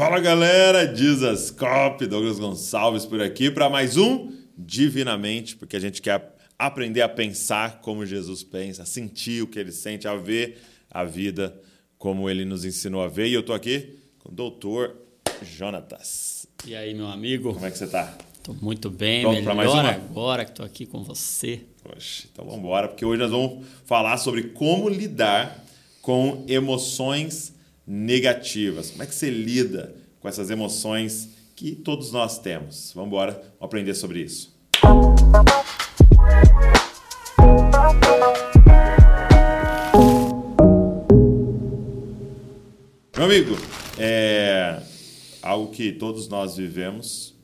Fala galera, Dizascope, Douglas Gonçalves por aqui para mais um Divinamente, porque a gente quer aprender a pensar como Jesus pensa, a sentir o que ele sente, a ver a vida como ele nos ensinou a ver. E eu tô aqui com o doutor Jonatas. E aí, meu amigo? Como é que você tá? Tô muito bem, Pronto melhor mais uma? agora que tô aqui com você. Poxa, então vamos embora, porque hoje nós vamos falar sobre como lidar com emoções negativas. Como é que você lida com essas emoções que todos nós temos? Vamos embora, aprender sobre isso. Meu amigo, é algo que todos nós vivemos,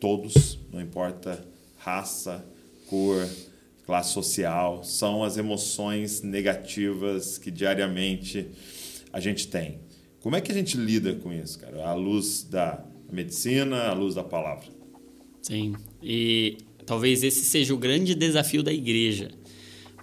todos, não importa raça, cor, classe social, são as emoções negativas que diariamente a gente tem. Como é que a gente lida com isso, cara? À luz da medicina, à luz da palavra. Sim. E talvez esse seja o grande desafio da igreja,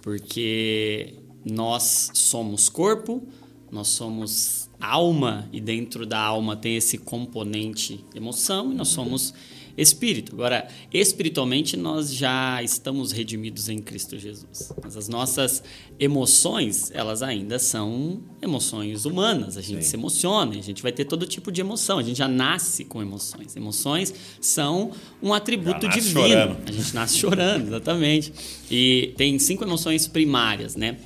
porque nós somos corpo, nós somos alma e dentro da alma tem esse componente emoção e nós somos espírito. Agora, espiritualmente nós já estamos redimidos em Cristo Jesus. Mas as nossas emoções, elas ainda são emoções humanas. A gente Sim. se emociona, a gente vai ter todo tipo de emoção. A gente já nasce com emoções. Emoções são um atributo divino. chorando. A gente nasce chorando, exatamente. E tem cinco emoções primárias, né?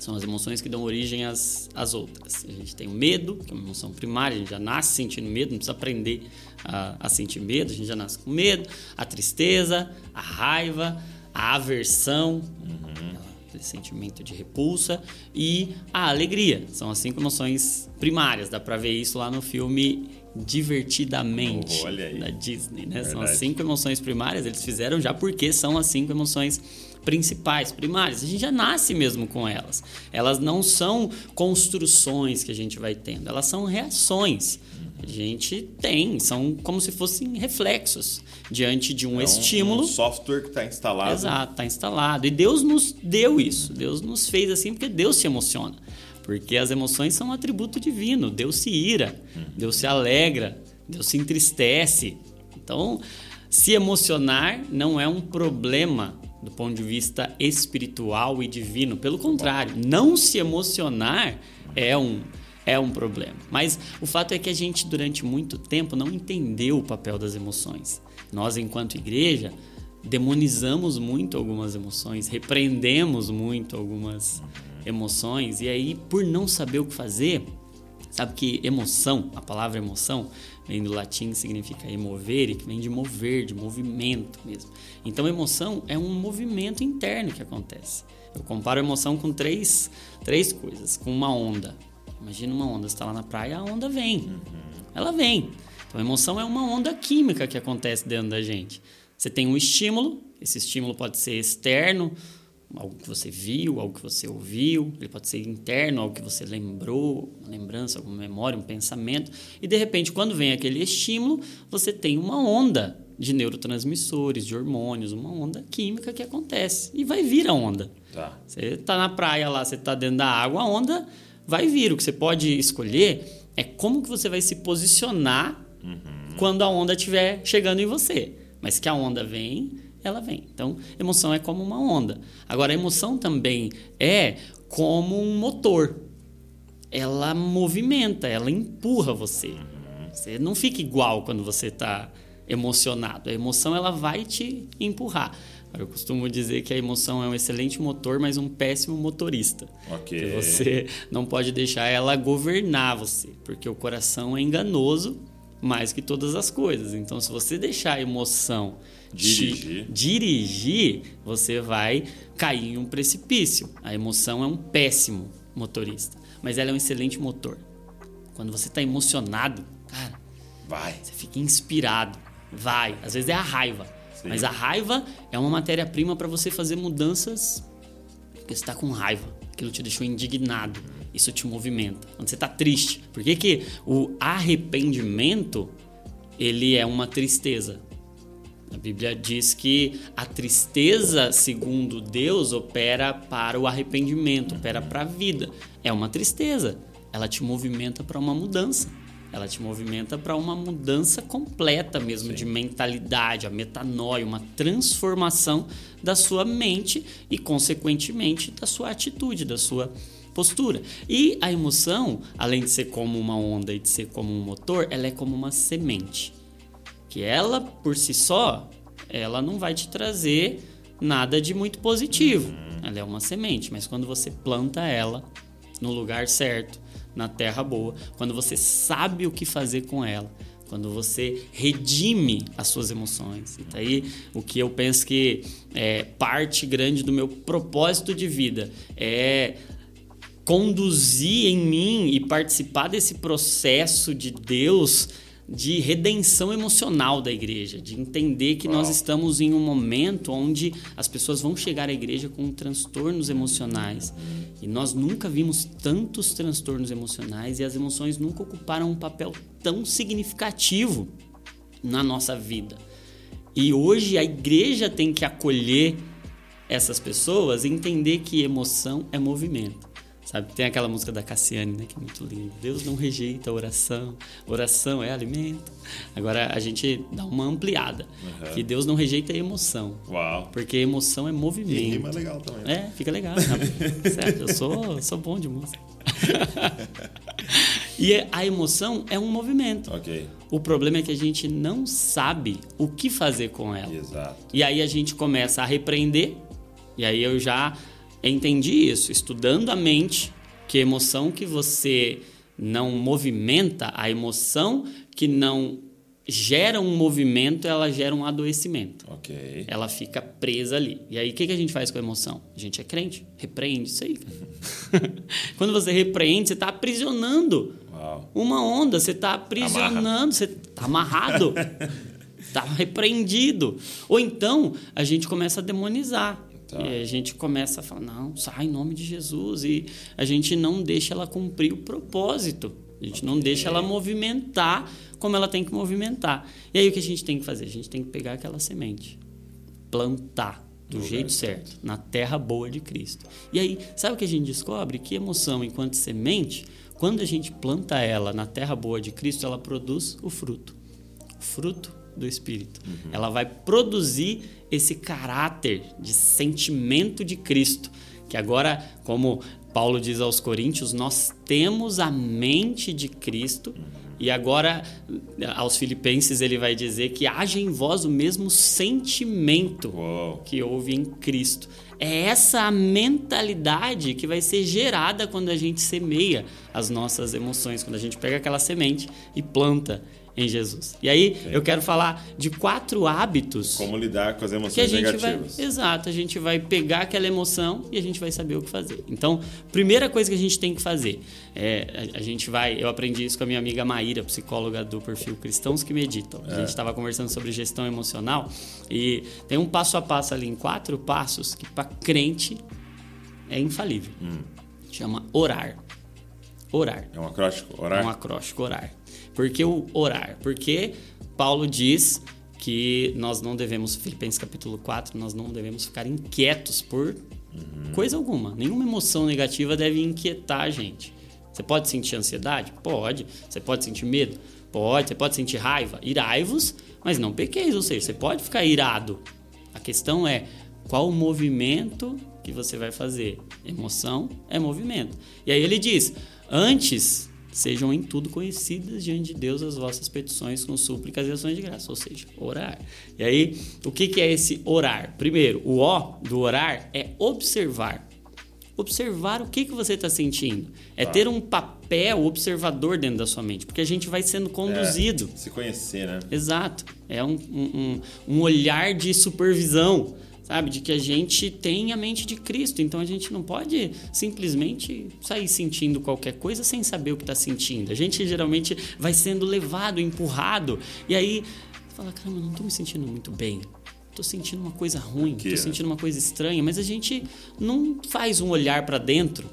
São as emoções que dão origem às, às outras. A gente tem o medo, que é uma emoção primária, a gente já nasce sentindo medo, não precisa aprender a, a sentir medo, a gente já nasce com medo. A tristeza, a raiva, a aversão, aquele sentimento de repulsa, e a alegria. São as cinco emoções primárias. Dá pra ver isso lá no filme Divertidamente, Oh, da Disney, né? São as cinco emoções primárias, eles fizeram já porque são as cinco emoções principais, primárias. A gente já nasce mesmo com elas. Elas não são construções que a gente vai tendo, elas são reações. A gente tem, são como se fossem reflexos diante de um É estímulo. Um software que está instalado. Exato, está instalado. E Deus nos deu isso. Deus nos fez assim porque Deus se emociona. Porque as emoções são um atributo divino. Deus se ira, Deus se alegra, Deus se entristece. Então, se emocionar não é um problema do ponto de vista espiritual e divino. Pelo contrário, não se emocionar é um é um problema. Mas o fato é que a gente durante muito tempo não entendeu o papel das emoções. Nós, enquanto igreja, demonizamos muito algumas emoções, repreendemos muito algumas emoções, e aí, por não saber o que fazer, sabe que emoção, a palavra emoção, vem do latim, significa emover, que vem de mover, de movimento mesmo. Então, emoção é um movimento interno que acontece. Eu comparo emoção com três, três coisas, com uma onda. Imagina uma onda, você está lá na praia, a onda vem. Ela vem. Então, a emoção é uma onda química que acontece dentro da gente. Você tem um estímulo, esse estímulo pode ser externo, algo que você viu, algo que você ouviu, ele pode ser interno, algo que você lembrou, uma lembrança, alguma memória, um pensamento, e de repente, quando vem aquele estímulo, você tem uma onda de neurotransmissores, de hormônios, uma onda química que acontece e vai vir a onda. Tá. Você está na praia lá, você está dentro da água, a onda vai vir. O que você pode escolher é como que você vai se posicionar quando a onda estiver chegando em você. Mas que a onda vem, ela vem. Então, emoção é como uma onda. Agora, a emoção também é como um motor. Ela movimenta, ela empurra você. Você não fica igual quando você está emocionado. A emoção ela vai te empurrar. Eu costumo dizer que a emoção é um excelente motor, mas um péssimo motorista. Ok. Que você não pode deixar ela governar você, porque o coração é enganoso mais que todas as coisas. Então, se você deixar a emoção te Dirigir. dirigir, você vai cair em um precipício. A emoção é um péssimo motorista, mas ela é um excelente motor. Quando você está emocionado, cara, Vai. você fica inspirado. Vai. Às vezes é a raiva. Sim. Mas a raiva é uma matéria-prima para você fazer mudanças porque você está com raiva. Aquilo te deixou indignado. Isso te movimenta. Quando você está triste. Por que, que o arrependimento ele é uma tristeza? A Bíblia diz que a tristeza, segundo Deus, opera para o arrependimento, opera para a vida. É uma tristeza. Ela te movimenta para uma mudança. ela te movimenta para uma mudança completa mesmo Sim. de mentalidade, a metanoia, uma transformação da sua mente e, consequentemente, da sua atitude, da sua postura. E a emoção, além de ser como uma onda e de ser como um motor, ela é como uma semente. Que ela, por si só, ela não vai te trazer nada de muito positivo. Ela é uma semente, mas quando você planta ela no lugar certo, na terra boa, quando você sabe o que fazer com ela, quando você redime as suas emoções. E daí o que eu penso que é parte grande do meu propósito de vida é conduzir em mim e participar desse processo de Deus de redenção emocional da igreja, de entender que nós Uau. estamos em um momento onde as pessoas vão chegar à igreja com transtornos emocionais. E nós nunca vimos tantos transtornos emocionais e as emoções nunca ocuparam um papel tão significativo na nossa vida. E hoje a igreja tem que acolher essas pessoas e entender que emoção é movimento. Sabe, tem aquela música da Cassiane, né, que é muito linda. Deus não rejeita a oração, oração é alimento. Agora a gente dá uma ampliada, Uhum. que Deus não rejeita a emoção, Uau. porque emoção é E movimento. rima legal também. né? É, fica legal. Sério, eu sou, sou bom de música. e a emoção é um movimento. Ok. O problema é que a gente não sabe o que fazer com ela. Exato. E aí a gente começa a repreender. E aí eu já entendi isso, estudando a mente, que a emoção que você não movimenta, a emoção que não gera um movimento, ela gera um adoecimento. Ok. Ela fica presa ali. E aí o que, que a gente faz com a emoção? A gente é crente, repreende isso aí. Quando você repreende, você está aprisionando Uau. uma onda, você está aprisionando, você está amarrado, está repreendido. Ou então a gente começa a demonizar. Tá. E a gente começa a falar, não, sai em nome de Jesus. E a gente não deixa ela cumprir o propósito. A gente não deixa ela movimentar como ela tem que movimentar. E aí o que a gente tem que fazer? A gente tem que pegar aquela semente, plantar do No jeito lugar certo, na terra boa de Cristo. E aí, sabe o que a gente descobre? Que emoção, enquanto semente, quando a gente planta ela na terra boa de Cristo, ela produz o fruto. O fruto do Espírito. Ela vai produzir esse caráter de sentimento de Cristo. Que agora, como Paulo diz aos Coríntios, nós temos a mente de Cristo. E agora, aos Filipenses, ele vai dizer que haja em vós o mesmo sentimento Uau. que houve em Cristo. É essa a mentalidade que vai ser gerada quando a gente semeia as nossas emoções, quando a gente pega aquela semente e planta em Jesus. E aí eu quero falar de quatro hábitos Como lidar com as emoções gente vai, negativas. exato, a gente vai pegar aquela emoção e a gente vai saber o que fazer. Então, primeira coisa que a gente tem que fazer é a, a gente vai, eu aprendi isso com a minha amiga Maíra, psicóloga do perfil Cristãos que Meditam. A gente estava conversando sobre gestão emocional e tem um passo a passo ali em quatro passos que para crente é infalível. Chama orar. Orar. É um acróstico? É Orar? um acróstico orar. Por que o orar? Porque Paulo diz que nós não devemos, Filipenses capítulo 4, nós não devemos ficar inquietos por coisa alguma. Nenhuma emoção negativa deve inquietar a gente. Você pode sentir ansiedade? Pode. Você pode sentir medo? Pode. Você pode sentir raiva? Irai-vos, mas não pequeis. Ou seja, você pode ficar irado. A questão é qual o movimento que você vai fazer. Emoção é movimento. E aí ele diz: antes sejam em tudo conhecidas diante de Deus as vossas petições com súplicas e ações de graça, ou seja, orar. E aí, o que, que é esse orar? Primeiro, o O do orar é observar. Observar o que, que você está sentindo. É Tá. ter um papel observador dentro da sua mente, porque a gente vai sendo conduzido. É, se conhecer, né? Exato. É um, um, um- um olhar de supervisão, sabe? De que a gente tem a mente de Cristo. Então a gente não pode simplesmente sair sentindo qualquer coisa sem saber o que está sentindo. A gente geralmente vai sendo levado, empurrado. E aí fala: caramba, não estou me sentindo muito bem. Tô sentindo uma coisa ruim, tô é? sentindo uma coisa estranha, mas a gente não faz um olhar para dentro.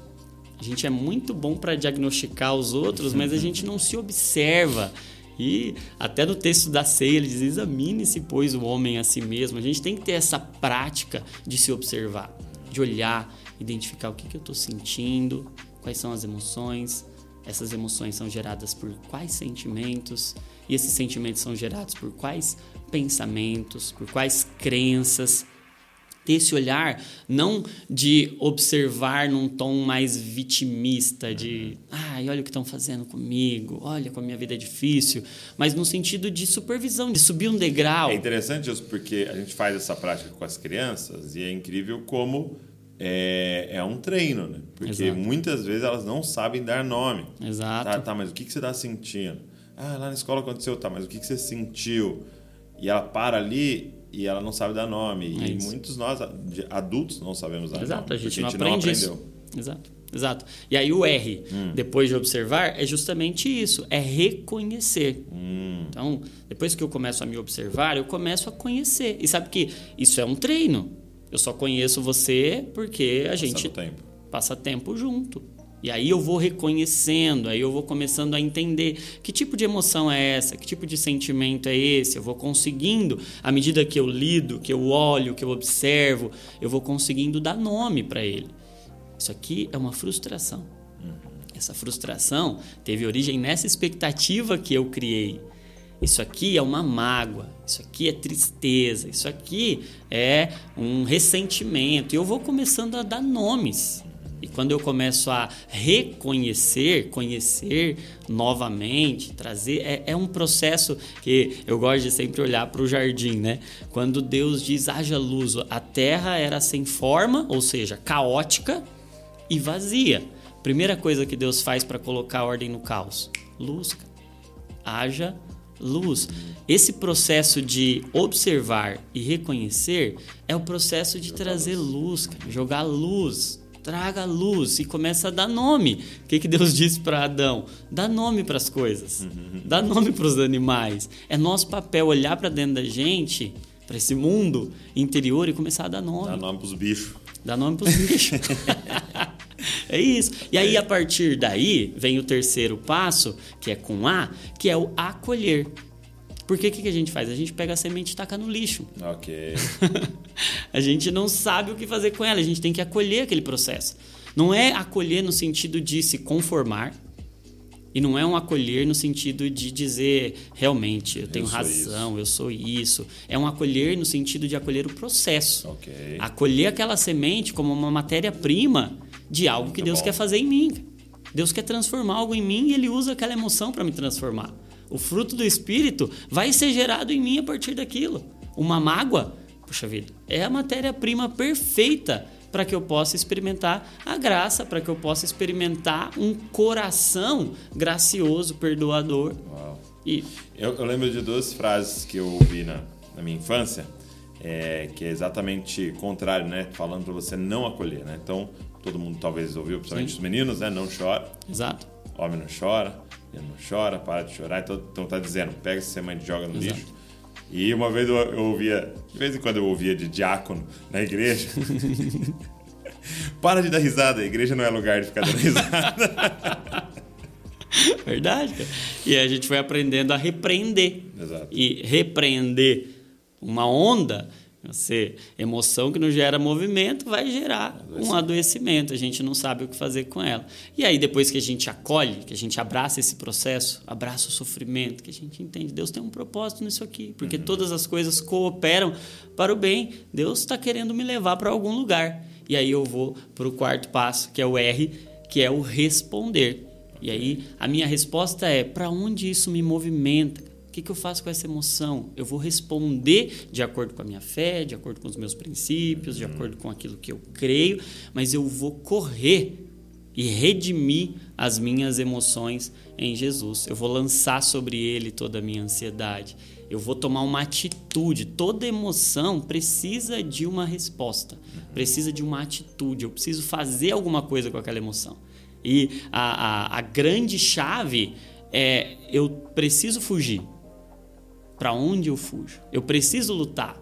A gente é muito bom para diagnosticar os outros, mas a gente não se observa. E até no texto da ceia ele diz: examine-se, pois, o homem a si mesmo. A gente tem que ter essa prática de se observar, de olhar, identificar o que, que eu estou sentindo, quais são as emoções. essas emoções são geradas por quais sentimentos, e esses sentimentos são gerados por quais pensamentos, por quais crenças. Ter esse olhar não de observar num tom mais vitimista, de ai, olha o que estão fazendo comigo, olha como a minha vida é difícil, mas no sentido de supervisão, de subir um degrau. É interessante isso porque a gente faz essa prática com as crianças e é incrível como é, é um treino, né? Porque Exato. muitas vezes elas não sabem dar nome. Exato. Tá, tá, mas o que, que você está sentindo? Ah, lá na escola aconteceu, tá, mas o que, que você sentiu? E ela para ali e ela não sabe dar nome. É e isso. muitos nós, adultos, não sabemos dar Exato, nome. a gente, porque não a gente não isso. aprendeu. Exato, exato. E aí o R, Hum. depois de observar, é justamente isso, é reconhecer. Hum, Então, depois que eu começo a me observar, eu começo a conhecer. E sabe que isso é um treino. Eu só conheço você porque a gente tempo. passa tempo junto. E aí eu vou reconhecendo, aí eu vou começando a entender que tipo de emoção é essa, que tipo de sentimento é esse. Eu vou conseguindo, à medida que eu lido, que eu olho, que eu observo, eu vou conseguindo dar nome para ele. Isso aqui é uma frustração. Essa frustração teve origem nessa expectativa que eu criei. Isso aqui é uma mágoa, isso aqui é tristeza, isso aqui é um ressentimento. E eu vou começando a dar nomes. E quando eu começo a reconhecer, conhecer novamente, trazer. É, é um processo que eu gosto de sempre olhar para o jardim, né? Quando Deus diz haja luz, a terra era sem forma, ou seja, caótica e vazia. Primeira coisa que Deus faz para colocar ordem no caos: luz. Haja luz. Esse processo de observar e reconhecer é o processo de trazer luz, cara. jogar luz. Traga luz e começa a dar nome. O que, que Deus disse para Adão? Dá nome para as coisas, dá nome para os animais. É nosso papel olhar para dentro da gente, para esse mundo interior e começar a dar nome. Dá nome pros bichos. Dá nome pros bichos. é isso. E aí, a partir daí, vem o terceiro passo, que é com A, que é o acolher. Porque o que, que a gente faz? A gente pega a semente e taca no lixo. Ok. a gente não sabe o que fazer com ela, a gente tem que acolher aquele processo. Não é acolher no sentido de se conformar, e não é um acolher no sentido de dizer realmente eu tenho sou razão, eu sou isso. É um acolher no sentido de acolher o processo. Ok. Acolher aquela semente como uma matéria-prima de algo que Muito Deus bom. quer fazer em mim. Deus quer transformar algo em mim e ele usa aquela emoção para me transformar. O fruto do espírito vai ser gerado em mim a partir daquilo. Uma mágoa, puxa vida, é a matéria-prima perfeita para que eu possa experimentar a graça, para que eu possa experimentar um coração gracioso, perdoador. Uau. E Eu, eu lembro de duas frases que eu ouvi na, na minha infância, é, que é exatamente contrário, né? Falando para você não acolher, né? Então, todo mundo talvez ouviu, principalmente Sim. os meninos, né? Não chora, exato. homem não chora, ele não chora, para de chorar. Então, então tá dizendo, pega essa semente e joga no Exato. lixo. E uma vez eu, eu ouvia, de vez em quando eu ouvia de diácono na igreja. para de dar risada, a igreja não é lugar de ficar dando risada. Verdade, cara. E a gente foi aprendendo a repreender. Exato. E repreender uma onda, você, emoção que não gera movimento, vai gerar um adoecimento. A gente não sabe o que fazer com ela. E aí, depois que a gente acolhe, que a gente abraça esse processo, abraça o sofrimento, que a gente entende, Deus tem um propósito nisso aqui, porque todas as coisas cooperam para o bem. Deus está querendo me levar para algum lugar. E aí eu vou para o quarto passo, que é o R, que é o responder. E aí a minha resposta é: para onde isso me movimenta? Que, que eu faço com essa emoção? Eu vou responder de acordo com a minha fé, de acordo com os meus princípios, de acordo com aquilo que eu creio, mas eu vou correr e redimir as minhas emoções em Jesus. Eu vou lançar sobre ele toda a minha ansiedade. Eu vou tomar uma atitude. Toda emoção precisa de uma resposta, precisa de uma atitude. Eu preciso fazer alguma coisa com aquela emoção. E a, a, a grande chave é eu preciso fugir. Para onde eu fujo? Eu preciso lutar.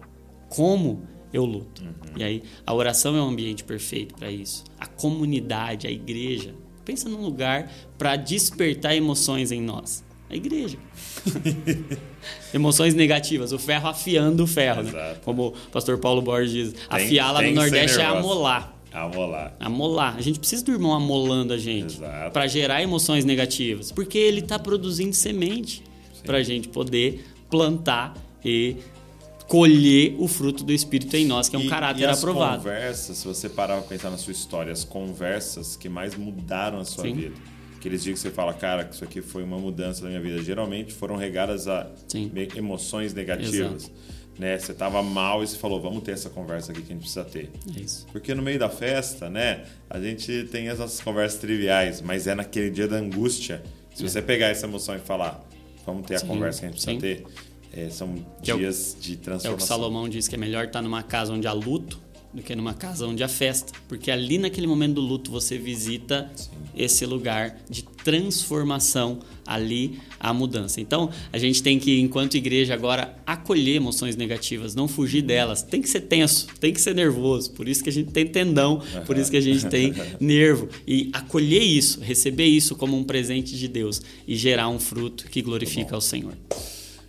Como eu luto? E aí a oração é um ambiente perfeito para isso. A comunidade, a igreja. Pensa num lugar para despertar emoções em nós. A igreja. Emoções negativas, o ferro afiando o ferro, né? Exato. Como o pastor Paulo Borges diz, Tem- afiar lá no Nordeste é amolar. Amolar. Amolar. A gente precisa do irmão amolando a gente para gerar emoções negativas, porque ele está produzindo semente para a gente poder plantar e colher o fruto do Espírito em nós, que é um E- caráter e as aprovado. conversas, se você parar pra pensar na sua história, as conversas que mais mudaram a sua Sim. vida. Aqueles dias que você fala, cara, que isso aqui foi uma mudança da minha vida. Geralmente foram regadas a Sim. emoções negativas. Né? Você tava mal e você falou, vamos ter essa conversa aqui que a gente precisa ter. É isso. Porque no meio da festa, né, a gente tem essas conversas triviais, mas é naquele dia da angústia. Se você pegar essa emoção e falar, vamos ter a. Sim, conversa que a gente precisa sim. ter, é, são Que é o- dias de É o que transformação. Salomão diz que é melhor estar numa casa onde há luto do que numa casa onde há festa. Porque ali naquele momento do luto você visita esse lugar de transformação, ali a mudança. Então a gente tem que, enquanto igreja, agora acolher emoções negativas, não fugir delas. Tem que ser tenso, tem que ser nervoso. Por isso que a gente tem tendão, por isso que a gente tem nervo. E acolher isso, receber isso como um presente de Deus e gerar um fruto que glorifica ao Senhor.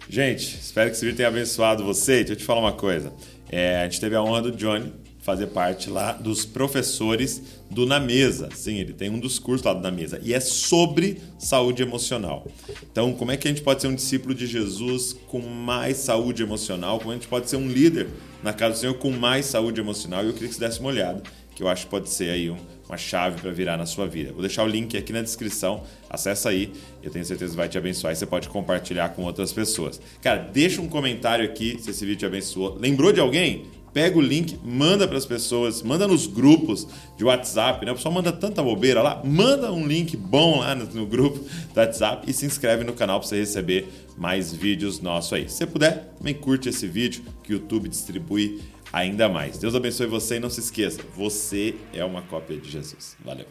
Gente, espero que esse vídeo tenha abençoado você. Deixa eu te falar uma coisa. É, a gente teve a honra do Johnny fazer parte lá dos professores do Na Mesa. Sim, ele tem um dos cursos lá do Na Mesa. E é sobre saúde emocional. Então, como é que a gente pode ser um discípulo de Jesus com mais saúde emocional? Como a gente pode ser um líder na casa do Senhor com mais saúde emocional? E eu queria que você desse uma olhada, que eu acho que pode ser aí um, uma chave para virar na sua vida. Vou deixar o link aqui na descrição. Acessa aí, eu tenho certeza que vai te abençoar e você pode compartilhar com outras pessoas. Cara, deixa um comentário aqui se esse vídeo te abençoou. Lembrou de alguém? Pega o link, manda para as pessoas, manda nos grupos de WhatsApp, né? O pessoal manda tanta bobeira lá, manda um link bom lá no, no grupo do WhatsApp e se inscreve no canal para você receber mais vídeos nossos aí. Se puder, também curte esse vídeo que o YouTube distribui ainda mais. Deus abençoe você e não se esqueça, você é uma cópia de Jesus. Valeu.